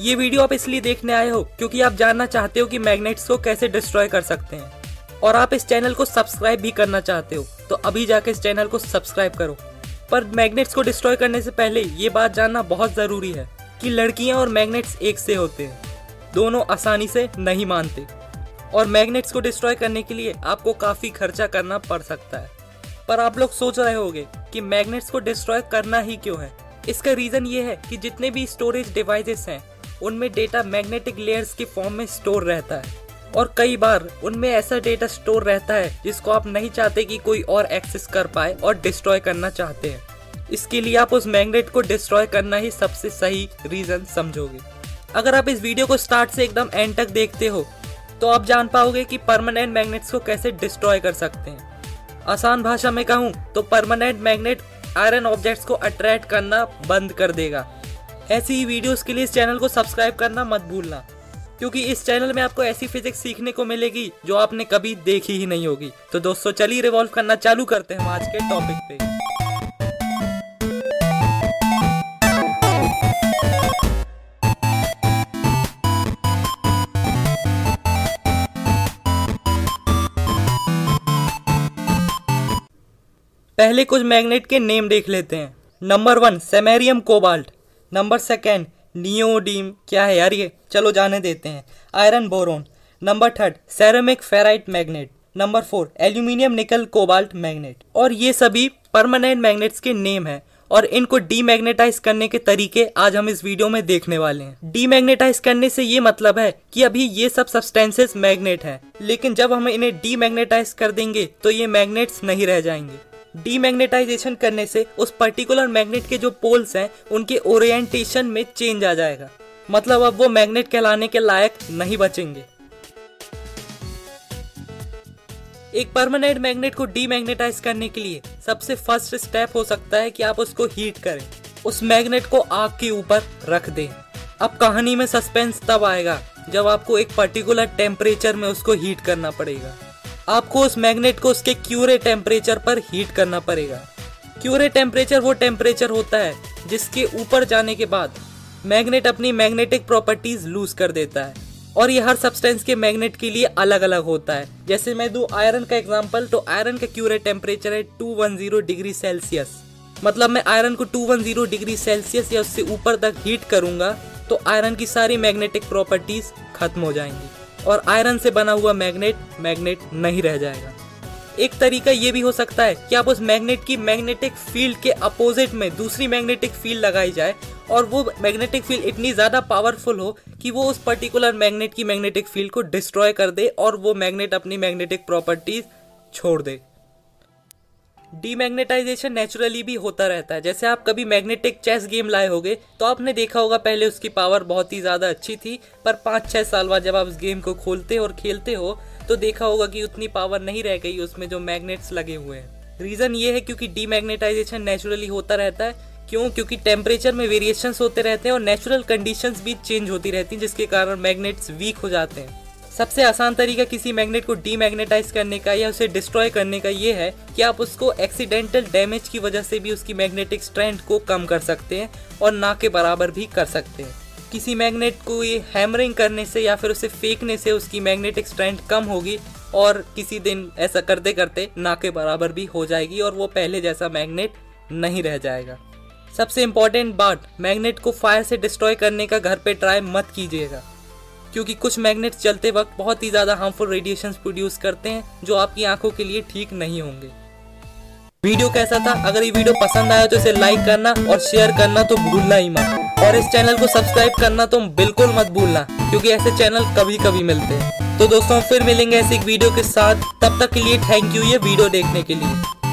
ये वीडियो आप इसलिए देखने आए हो क्योंकि आप जानना चाहते हो कि मैग्नेट्स को कैसे डिस्ट्रॉय कर सकते हैं। और आप इस चैनल को सब्सक्राइब भी करना चाहते हो तो अभी जाके इस चैनल को सब्सक्राइब करो। पर मैग्नेट्स को डिस्ट्रॉय करने से पहले ये बात जानना बहुत ज़रूरी है कि लड़कियाँ और मैग्नेट्स एक से होते हैं। दोनों आसानी से नहीं मानते। और मैग्नेट्स को डिस्ट्रॉय करने के लिए आपको काफ़ी खर्चा करना पड़ सकता है। पर आप लोग सोच रहे होंगे कि मैग्नेट्स को डिस्ट्रॉय करना ही क्यों है? इसका रीजन ये है कि जितने भी स्टोरेज डिवाइसेस हैं उनमें डेटा मैग्नेटिक लेयर्स के फॉर्म में स्टोर रहता है। और कई बार उनमें ऐसा डेटा स्टोर रहता है, जिसको आप नहीं चाहते कि कोई और एक्सेस कर पाए और डिस्ट्रॉय करना चाहते हैं। इसके लिए आप उस मैग्नेट को डिस्ट्रॉय करना ही सबसे सही रीजन समझोगे। अगर आप इस वीडियो को स्टार्ट से एकदम एंड तक देखते हो तो आप जान पाओगे कि परमानेंट मैग्नेट्स को कैसे डिस्ट्रॉय कर सकते हैं। आसान भाषा में कहूँ तो परमानेंट मैग्नेट आयरन ऑब्जेक्ट्स को अट्रैक्ट करना बंद कर देगा। ऐसी ही वीडियोस के लिए इस चैनल को सब्सक्राइब करना मत भूलना, क्योंकि इस चैनल में आपको ऐसी फिजिक्स सीखने को मिलेगी जो आपने कभी देखी ही नहीं होगी। तो दोस्तों, चलिए रिवॉल्व करना चालू करते हैं आज के टॉपिक पे। पहले कुछ मैग्नेट के नेम देख लेते हैं। Number one, samarium cobalt. Number second, neodymium. क्या है यार ये? चलो जाने देते हैं। Iron boron. Number third, ceramic ferrite magnet. Number four, aluminium nickel cobalt magnet. और ये सभी परमानेंट मैग्नेट्स के नेम है और इनको डीमैग्नेटाइज करने के तरीके आज हम इस वीडियो में देखने वाले हैं। डीमैग्नेटाइज करने से ये मतलब है कि अभी ये सब सब्सटेंसेस मैग्नेट हैं। लेकिन जब हम इन्हें डीमैग्नेटाइज कर देंगे तो ये मैग्नेट्स नहीं रह जाएँगे। डीमैग्नेटाइजेशन करने से उस पर्टिकुलर मैग्नेट के जो पोल्स हैं, उनके ओरिएंटेशन में चेंज आ जाएगा। मतलब अब वो मैग्नेट कहलाने के लायक नहीं बचेंगे। एक परमानेंट मैग्नेट को डीमैग्नेटाइज करने के लिए सबसे फ़र्स्ट स्टेप हो सकता है कि आप उसको हीट करें। उस मैग्नेट को आग के ऊपर रख दें। अब कहानी में सस्पेंस तब आएगा जब आपको एक पर्टिकुलर टेम्परेचर में उसको हीट करना पड़ेगा। आपको उस मैग्नेट को उसके क्यूरे टेम्परेचर पर हीट करना पड़ेगा। क्यूरे टेम्परेचर वो टेम्परेचर होता है, जिसके ऊपर जाने के बाद मैग्नेट अपनी मैग्नेटिक प्रॉपर्टीज़ लूज कर देता है। और ये हर सब्सटेंस के मैग्नेट के लिए अलग अलग होता है। जैसे मैं दू आयरन का एग्ज़ाम्पल तो आयरन का क्यूरे टेम्परेचर है 210 डिग्री सेल्सियस मतलब मैं आयरन को 210 डिग्री सेल्सियस या उससे ऊपर तक हीट करूँगा तो आयरन की सारी मैग्नेटिक प्रॉपर्टीज़ खत्म हो जाएँगी। और आयरन से बना हुआ मैग्नेट मैग्नेट नहीं रह जाएगा। एक तरीका ये भी हो सकता है कि आप उस मैग्नेट की मैग्नेटिक फ़ील्ड के अपोजिट में दूसरी मैग्नेटिक फ़ील्ड लगाई जाए और वो मैग्नेटिक फ़ील्ड इतनी ज़्यादा पावरफुल हो कि वो उस पर्टिकुलर मैग्नेट की मैग्नेटिक फ़ील्ड को डिस्ट्रॉय कर दे और वो मैग्नेट अपनी मैग्नेटिक प्रॉपर्टीज़ छोड़ दे। डीमैग्नेटाइजेशन नेचुरली भी होता रहता है। जैसे आप कभी मैग्नेटिक चेस गेम लाए होगे तो आपने देखा होगा पहले उसकी पावर बहुत ही ज़्यादा अच्छी थी, पर पाँच छः साल बाद जब आप उस गेम को खोलते और खेलते हो तो देखा होगा कि उतनी पावर नहीं रह गई उसमें जो मैग्नेट्स लगे हुए हैं। रीज़न ये है क्योंकि डीमैग्नेटाइजेशन नेचुरली होता रहता है। क्यों? क्योंकि टेम्परेचर में वेरिएशंस होते रहते हैं और नेचुरल कंडीशंस भी चेंज होती रहती हैं, जिसके कारण मैग्नेट्स वीक हो जाते हैं। सबसे आसान तरीका किसी मैग्नेट को डीमैग्नेटाइज करने का या उसे डिस्ट्रॉय करने का ये है कि आप उसको एक्सीडेंटल डैमेज की वजह से भी उसकी मैग्नेटिक स्ट्रेंथ को कम कर सकते हैं और ना के बराबर भी कर सकते हैं। किसी मैग्नेट को ये हैमरिंग करने से या फिर उसे फेंकने से उसकी मैग्नेटिक स्ट्रेंथ कम होगी और किसी दिन ऐसा करते करते ना के बराबर भी हो जाएगी और वो पहले जैसा मैग्नेट नहीं रह जाएगा। सबसे इम्पोर्टेंट बात मैग्नेट को फायर से डिस्ट्रॉय करने का घर पे ट्राई मत कीजिएगा। क्योंकि कुछ मैग्नेट्स चलते वक्त बहुत ही ज़्यादा हार्मफुल रेडिएशन प्रोड्यूस करते हैं, जो आपकी आँखों के लिए ठीक नहीं होंगे। वीडियो कैसा था? अगर ये वीडियो पसंद आया तो इसे लाइक करना और शेयर करना तो भूलना ही मत। और इस चैनल को सब्सक्राइब करना तो बिल्कुल मत भूलना, क्योंकि ऐसे चैनल कभी कभी मिलते हैं। तो दोस्तों, फिर मिलेंगे ऐसे एक वीडियो के साथ। तब तक के लिए थैंक यू ये वीडियो देखने के लिए।